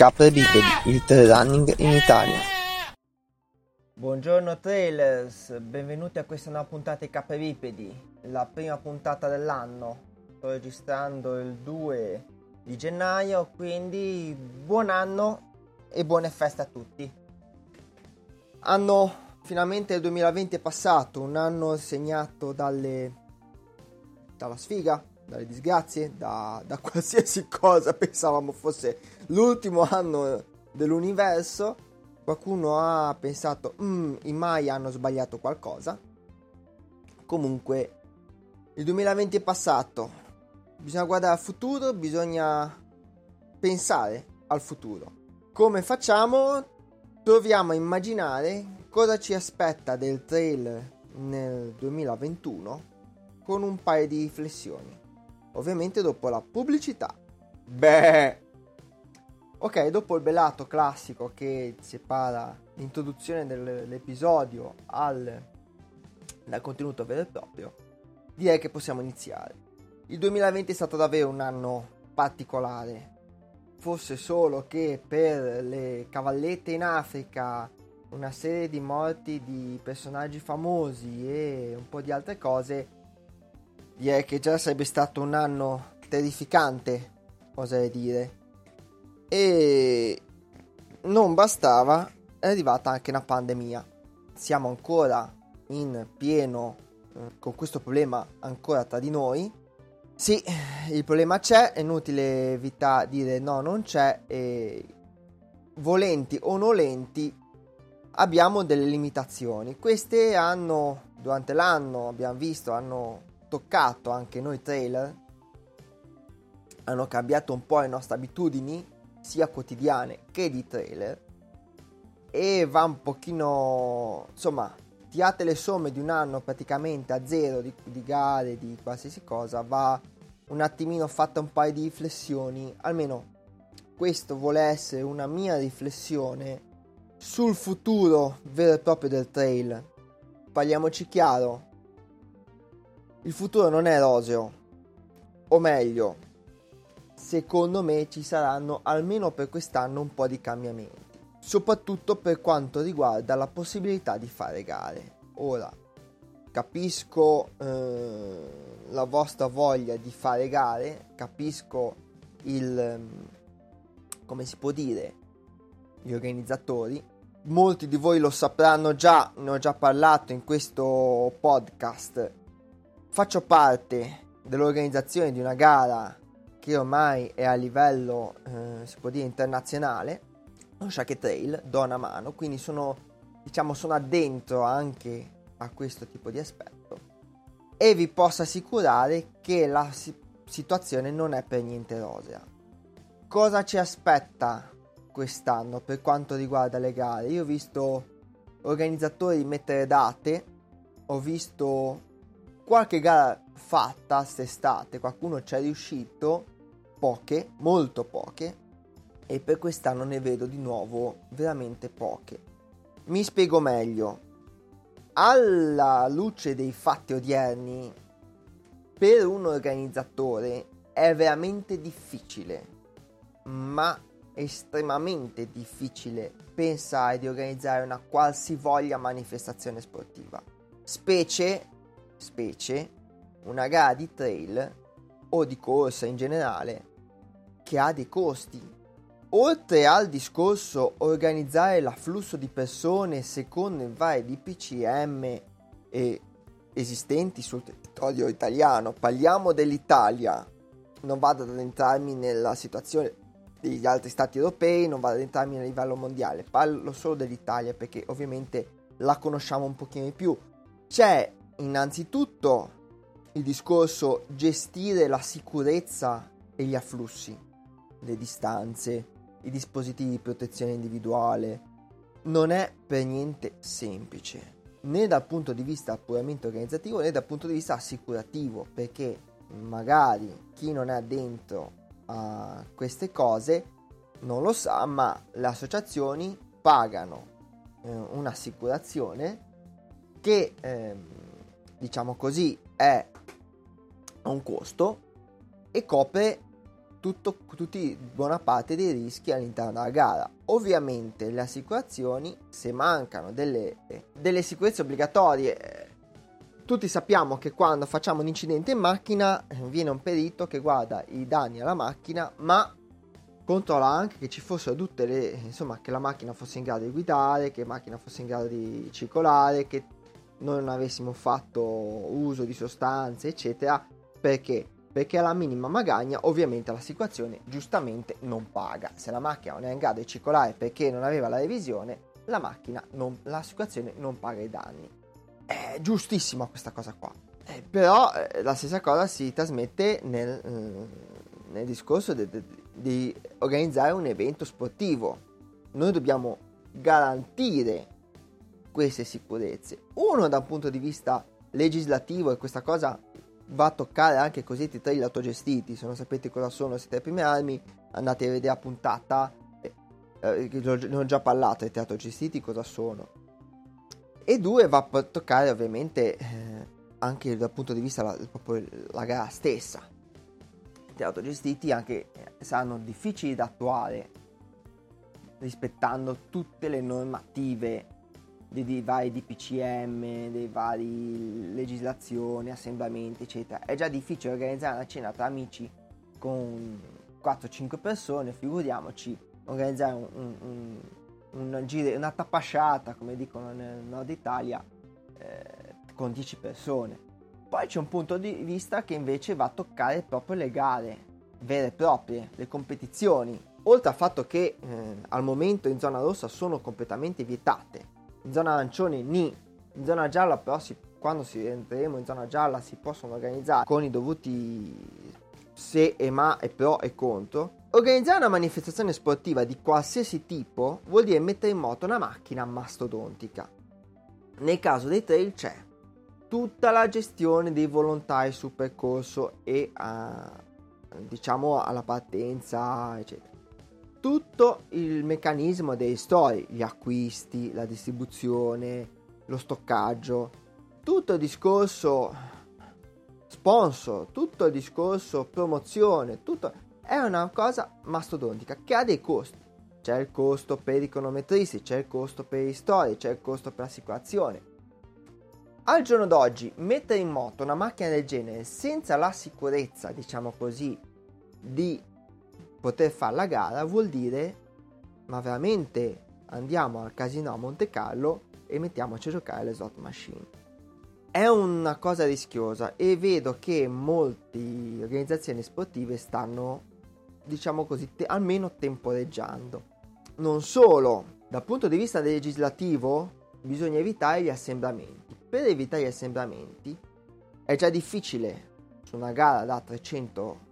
Capre Bipedi, il trail running in Italia. Buongiorno trailers, benvenuti a questa nuova puntata di Capre Bipedi, la prima puntata dell'anno. Sto registrando il 2 di gennaio, quindi buon anno e buone feste a tutti. Anno finalmente il 2020 è passato, un anno segnato dalle dalla sfiga, dalle disgrazie, da, da qualsiasi cosa pensavamo fosse l'ultimo anno dell'universo. Qualcuno ha pensato, mm, i Mai hanno sbagliato qualcosa. Comunque, il 2020 è passato. Bisogna guardare al futuro, bisogna pensare al futuro. Come facciamo? Proviamo a immaginare cosa ci aspetta del trail nel 2021 con un paio di riflessioni. Ovviamente dopo la pubblicità. Beh. Ok, dopo il belato classico che separa l'introduzione dell'episodio al, dal contenuto vero e proprio, direi che possiamo iniziare. Il 2020 è stato davvero un anno particolare. Fosse solo che per le cavallette in Africa, una serie di morti di personaggi famosi e un po' di altre cose, direi che già sarebbe stato un anno terrificante, oserei dire. E non bastava, è arrivata anche una pandemia. Siamo ancora in pieno eh, con questo problema ancora tra di noi. Sì, il problema c'è, è inutile evitare dire no, non c'è e volenti o nolenti abbiamo delle limitazioni. Queste hanno durante l'anno, abbiamo visto, hanno toccato anche noi trailer, hanno cambiato un po' le nostre abitudini, sia quotidiane che di trailer, e va un pochino, insomma, tirate le somme di un anno praticamente a zero di, di gare, di qualsiasi cosa, va un attimino fatta un paio di riflessioni, almeno questo vuole essere una mia riflessione sul futuro vero e proprio del trail. Parliamoci chiaro, il futuro non è roseo, o meglio, secondo me ci saranno almeno per quest'anno un po' di cambiamenti, soprattutto per quanto riguarda la possibilità di fare gare. Ora, capisco eh, la vostra voglia di fare gare, capisco il, come si può dire, gli organizzatori. Molti di voi lo sapranno già, ne ho già parlato in questo podcast faccio parte dell'organizzazione di una gara che ormai è a livello, eh, si può dire, internazionale, lo Shake Trail, do una mano, quindi sono, diciamo, sono addentro anche a questo tipo di aspetto e vi posso assicurare che la si- situazione non è per niente rosea. Cosa ci aspetta quest'anno per quanto riguarda le gare? Io ho visto organizzatori mettere date, ho visto qualche gara fatta quest'estate, qualcuno ci è riuscito, poche, molto poche, e per quest'anno ne vedo di nuovo veramente poche. Mi spiego meglio. Alla luce dei fatti odierni, per un organizzatore è veramente difficile, ma estremamente difficile pensare di organizzare una qualsivoglia manifestazione sportiva, specie specie una gara di trail o di corsa in generale che ha dei costi. Oltre al discorso organizzare l'afflusso di persone secondo i vari DPCM e esistenti sul territorio italiano, parliamo dell'Italia, non vado ad addentrarmi nella situazione degli altri stati europei, non vado ad addentrarmi a livello mondiale, parlo solo dell'Italia perché ovviamente la conosciamo un pochino di più. C'è innanzitutto il discorso gestire la sicurezza e gli afflussi, le distanze, i dispositivi di protezione individuale, non è per niente semplice, né dal punto di vista puramente organizzativo né dal punto di vista assicurativo, perché magari chi non è dentro a queste cose non lo sa, ma le associazioni pagano eh, un'assicurazione che eh, diciamo così, è a un costo e copre tutto, tutti, buona parte dei rischi all'interno della gara. Ovviamente le assicurazioni, se mancano delle, delle sicurezze obbligatorie, tutti sappiamo che quando facciamo un incidente in macchina viene un perito che guarda i danni alla macchina, ma controlla anche che ci fossero tutte le insomma che la macchina fosse in grado di guidare, che la macchina fosse in grado di circolare, che non avessimo fatto uso di sostanze, eccetera. Perché? Perché alla minima magagna ovviamente l'assicurazione giustamente non paga. Se la macchina non è in grado di circolare perché non aveva la revisione, la macchina non, l'assicurazione non paga i danni. È giustissima questa cosa qua. Eh, però eh, la stessa cosa si trasmette nel, mm, nel discorso de, de, di organizzare un evento sportivo. Noi dobbiamo garantire queste sicurezze. Uno da un punto di vista legislativo e questa cosa va a toccare anche i cosiddetti trail autogestiti. Se non sapete cosa sono, siete ai prime armi, andate a vedere la puntata. Eh, eh, ne ho già parlato dei trail autogestiti, cosa sono. E due va a toccare ovviamente eh, anche dal punto di vista la, proprio la gara stessa autogestiti anche eh, saranno difficili da attuare rispettando tutte le normative dei, dei vari DPCM, dei vari legislazioni, assemblamenti, eccetera. È già difficile organizzare una cena tra amici con 4-5 persone, figuriamoci organizzare un, un, un, un giro, una tappasciata, come dicono nel nord Italia, eh, con 10 persone. Poi c'è un punto di vista che invece va a toccare proprio le gare vere e proprie, le competizioni. Oltre al fatto che eh, al momento in zona rossa sono completamente vietate, in zona arancione ni, in zona gialla però si, quando si entreremo in zona gialla si possono organizzare con i dovuti se e ma e pro e contro. Organizzare una manifestazione sportiva di qualsiasi tipo vuol dire mettere in moto una macchina mastodontica. Nel caso dei trail c'è tutta la gestione dei volontari sul percorso e a, diciamo alla partenza, eccetera. Tutto il meccanismo dei store, gli acquisti, la distribuzione, lo stoccaggio, tutto il discorso sponsor, tutto il discorso promozione, tutto è una cosa mastodontica che ha dei costi. C'è il costo per i cronometristi, c'è il costo per i store, c'è il costo per l'assicurazione, al giorno d'oggi mettere in moto una macchina del genere senza la sicurezza, diciamo così, di poter fare la gara vuol dire ma veramente andiamo al casino a Monte Carlo e mettiamoci a giocare alle slot machine. È una cosa rischiosa e vedo che molte organizzazioni sportive stanno, diciamo così, te- almeno temporeggiando. Non solo, dal punto di vista legislativo bisogna evitare gli assemblamenti per evitare gli assemblamenti è già difficile su una gara da 300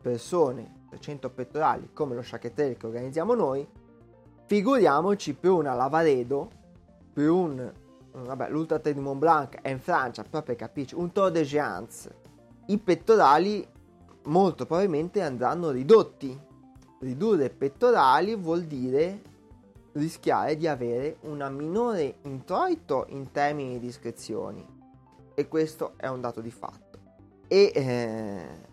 persone, 300 pettorali come lo Trail che organizziamo noi, figuriamoci per una Lavaredo, per un vabbè, l'Ultra Trail di Mont Blanc è in Francia, però per capirci, un Tour de Géance, i pettorali molto probabilmente andranno ridotti. Ridurre pettorali vuol dire rischiare di avere un minore introito in termini di iscrizioni. E questo è un dato di fatto. E eh,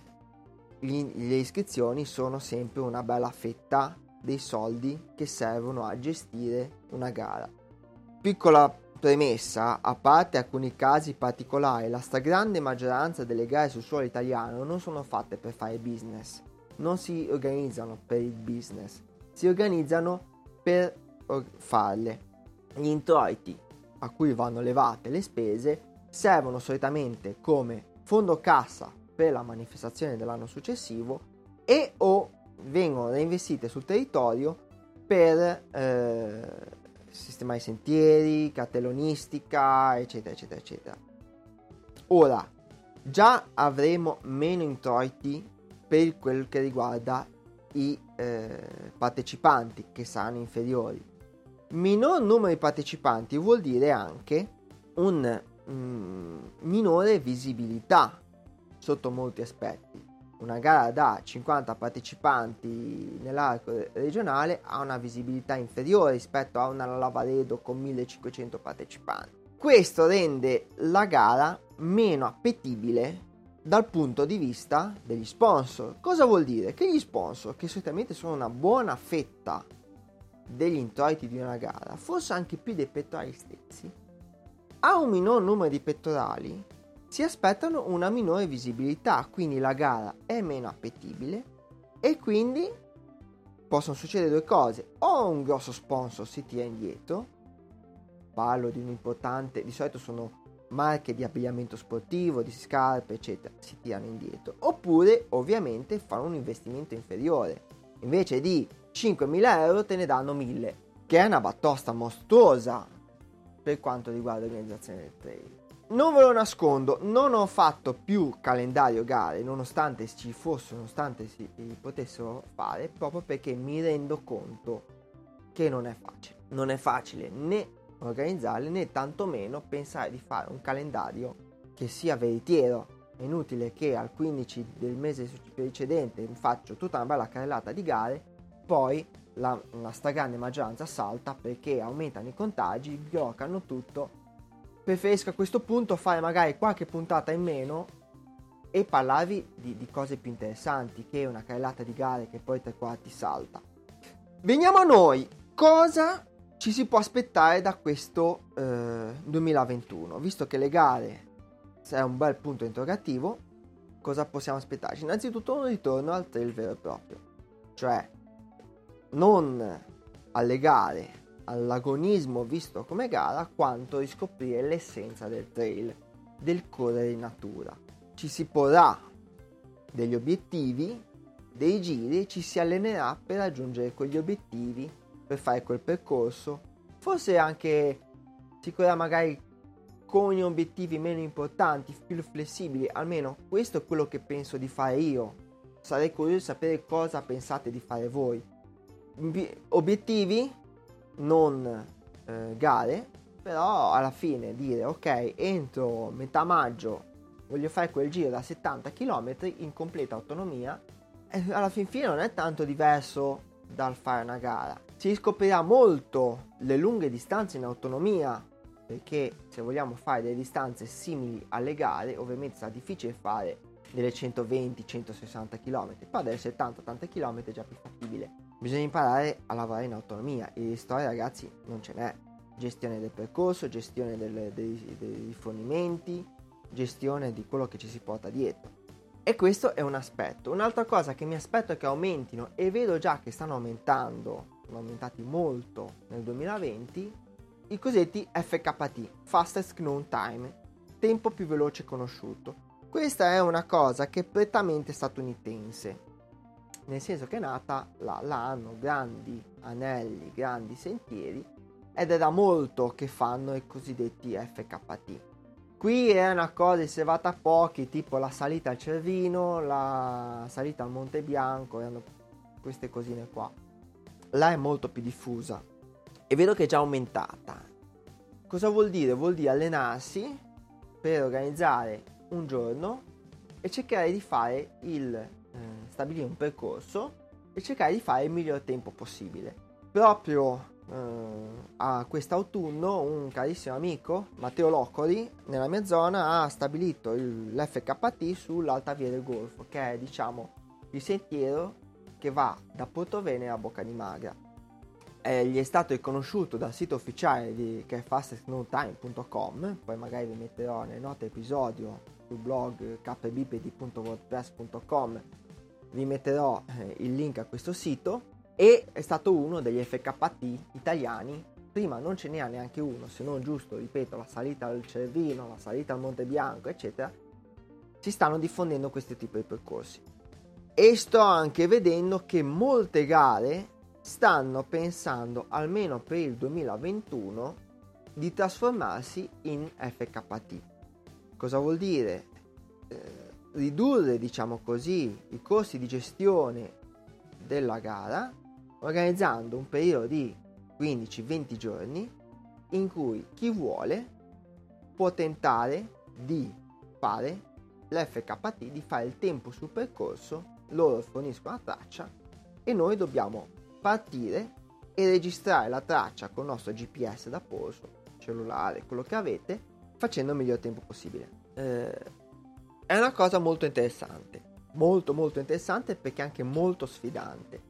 le iscrizioni sono sempre una bella fetta dei soldi che servono a gestire una gara piccola premessa a parte alcuni casi particolari la stragrande maggioranza delle gare sul suolo italiano non sono fatte per fare business non si organizzano per il business si organizzano per farle. Gli introiti a cui vanno levate le spese servono solitamente come fondo cassa per la manifestazione dell'anno successivo e o vengono reinvestite sul territorio per eh, sistemare sentieri, cartellonistica, eccetera, eccetera, eccetera. Ora, già avremo meno introiti per quel che riguarda i eh, partecipanti che saranno inferiori minor numero di partecipanti vuol dire anche un mm, minore visibilità sotto molti aspetti. Una gara da 50 partecipanti nell'arco regionale ha una visibilità inferiore rispetto a una Lavaredo con 1500 partecipanti. Questo rende la gara meno appetibile dal punto di vista degli sponsor. Cosa vuol dire? Che gli sponsor, che solitamente sono una buona fetta degli introiti di una gara, forse anche più dei pettorali stessi, a un minor numero di pettorali si aspettano una minore visibilità, quindi la gara è meno appetibile e quindi possono succedere due cose, o un grosso sponsor si tira indietro, parlo di un importante, di solito sono marche di abbigliamento sportivo, di scarpe, eccetera, si tirano indietro, oppure ovviamente fanno un investimento inferiore, invece di 5.000 euro te ne danno 1.000, che è una battosta mostruosa per quanto riguarda l'organizzazione del trail. Non ve lo nascondo, non ho fatto più calendario gare, nonostante ci fosse, nonostante si potessero fare, proprio perché mi rendo conto che non è facile. Non è facile né organizzarle né tantomeno pensare di fare un calendario che sia veritiero. È inutile che al 15 del mese precedente faccio tutta una bella carrellata di gare, poi la, la stragrande maggioranza salta perché aumentano i contagi, bloccano tutto preferisco a questo punto fare magari qualche puntata in meno e parlarvi di, di cose più interessanti che una carrellata di gare che poi tre quarti salta. Veniamo a noi, cosa ci si può aspettare da questo eh, 2021? Visto che le gare è un bel punto interrogativo, cosa possiamo aspettarci? Innanzitutto un ritorno al trail vero e proprio, cioè non alle gare all'agonismo visto come gara quanto riscoprire l'essenza del trail, del correre in natura. Ci si porrà degli obiettivi, dei giri, ci si allenerà per raggiungere quegli obiettivi, per fare quel percorso, forse anche si correrà magari con obiettivi meno importanti, più flessibili, almeno questo è quello che penso di fare io. Sarei curioso di sapere cosa pensate di fare voi. Obiettivi non eh, gare, però alla fine dire ok, entro metà maggio voglio fare quel giro da 70 km in completa autonomia, alla fin fine non è tanto diverso dal fare una gara. Si scoprirà molto le lunghe distanze in autonomia, perché se vogliamo fare delle distanze simili alle gare, ovviamente sarà difficile fare delle 120-160 km, però delle 70-80 km è già più fattibile Bisogna imparare a lavorare in autonomia e storia ragazzi non ce n'è. Gestione del percorso, gestione del, dei, dei rifornimenti, gestione di quello che ci si porta dietro. E questo è un aspetto. Un'altra cosa che mi aspetto è che aumentino e vedo già che stanno aumentando, sono aumentati molto nel 2020, i cosiddetti FKT, Fastest Known Time, tempo più veloce conosciuto. Questa è una cosa che è prettamente statunitense nel senso che è nata là, là hanno grandi anelli, grandi sentieri ed è da molto che fanno i cosiddetti FKT. Qui è una cosa riservata a pochi, tipo la salita al Cervino, la salita al Monte Bianco, hanno queste cosine qua. Là è molto più diffusa e vedo che è già aumentata. Cosa vuol dire? Vuol dire allenarsi per organizzare un giorno e cercare di fare il eh, stabilire un percorso e cercare di fare il miglior tempo possibile. Proprio eh, a quest'autunno un carissimo amico, Matteo Loccoli, nella mia zona ha stabilito il, l'FKT sull'Alta Via del Golfo, che è diciamo il sentiero che va da Portovene a Bocca di Magra. Eh, gli è stato riconosciuto dal sito ufficiale di, che è fastestknowtime.com, poi magari vi metterò nelle note episodio sul blog kbipedi.wordpress.com vi metterò eh, il link a questo sito e è stato uno degli FKT italiani. Prima non ce n'era neanche uno se non giusto ripeto la salita al Cervino la salita al Monte Bianco eccetera. Si stanno diffondendo questi tipi di percorsi. E sto anche vedendo che molte gare stanno pensando almeno per il 2021 di trasformarsi in FKT Cosa vuol dire? Eh, ridurre, diciamo così, i costi di gestione della gara organizzando un periodo di 15-20 giorni in cui chi vuole può tentare di fare l'FKT, di fare il tempo sul percorso, loro forniscono la traccia e noi dobbiamo partire e registrare la traccia con il nostro GPS da polso, cellulare, quello che avete facendo il miglior tempo possibile. Eh, è una cosa molto interessante, molto molto interessante perché anche molto sfidante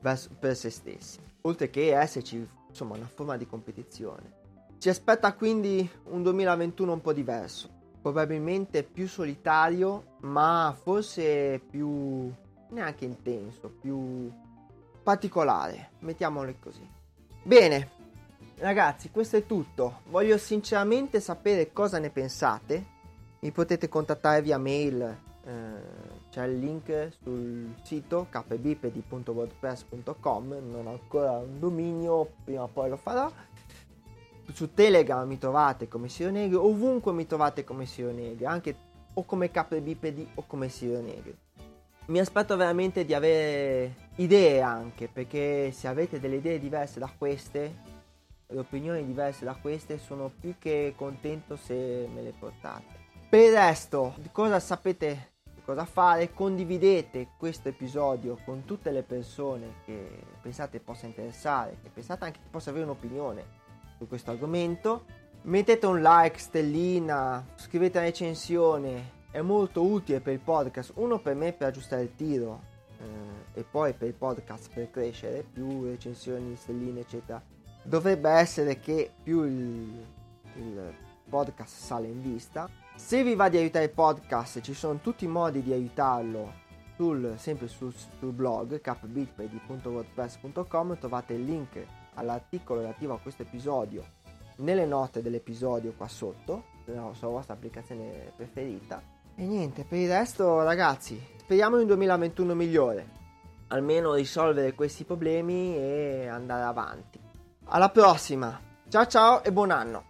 per se stessi, oltre che esserci insomma una forma di competizione. Ci aspetta quindi un 2021 un po' diverso, probabilmente più solitario, ma forse più neanche intenso, più particolare, mettiamolo così. Bene, ragazzi, questo è tutto. Voglio sinceramente sapere cosa ne pensate. Mi potete contattare via mail, eh, c'è il link sul sito kbipedi.wordpress.com, non ho ancora un dominio, prima o poi lo farò. Su Telegram mi trovate come Siro Negri, ovunque mi trovate come Siro Negri, anche o come bipedi o come Siro Negri mi aspetto veramente di avere idee anche, perché se avete delle idee diverse da queste, le opinioni diverse da queste, sono più che contento se me le portate. Per il resto, cosa sapete cosa fare? Condividete questo episodio con tutte le persone che pensate possa interessare, che pensate anche che possa avere un'opinione su questo argomento. Mettete un like, stellina, scrivete una recensione, è molto utile per il podcast, uno per me per aggiustare il tiro eh, e poi per il podcast per crescere, più recensioni, stelline eccetera. Dovrebbe essere che più il, il podcast sale in vista. Se vi va di aiutare il podcast ci sono tutti i modi di aiutarlo sul, sempre sul, sul blog capbitpay.wordpress.com trovate il link all'articolo relativo a questo episodio nelle note dell'episodio qua sotto sulla vostra applicazione preferita e niente, per il resto ragazzi, speriamo in un 2021 migliore. Almeno risolvere questi problemi e andare avanti. Alla prossima. Ciao ciao e buon anno.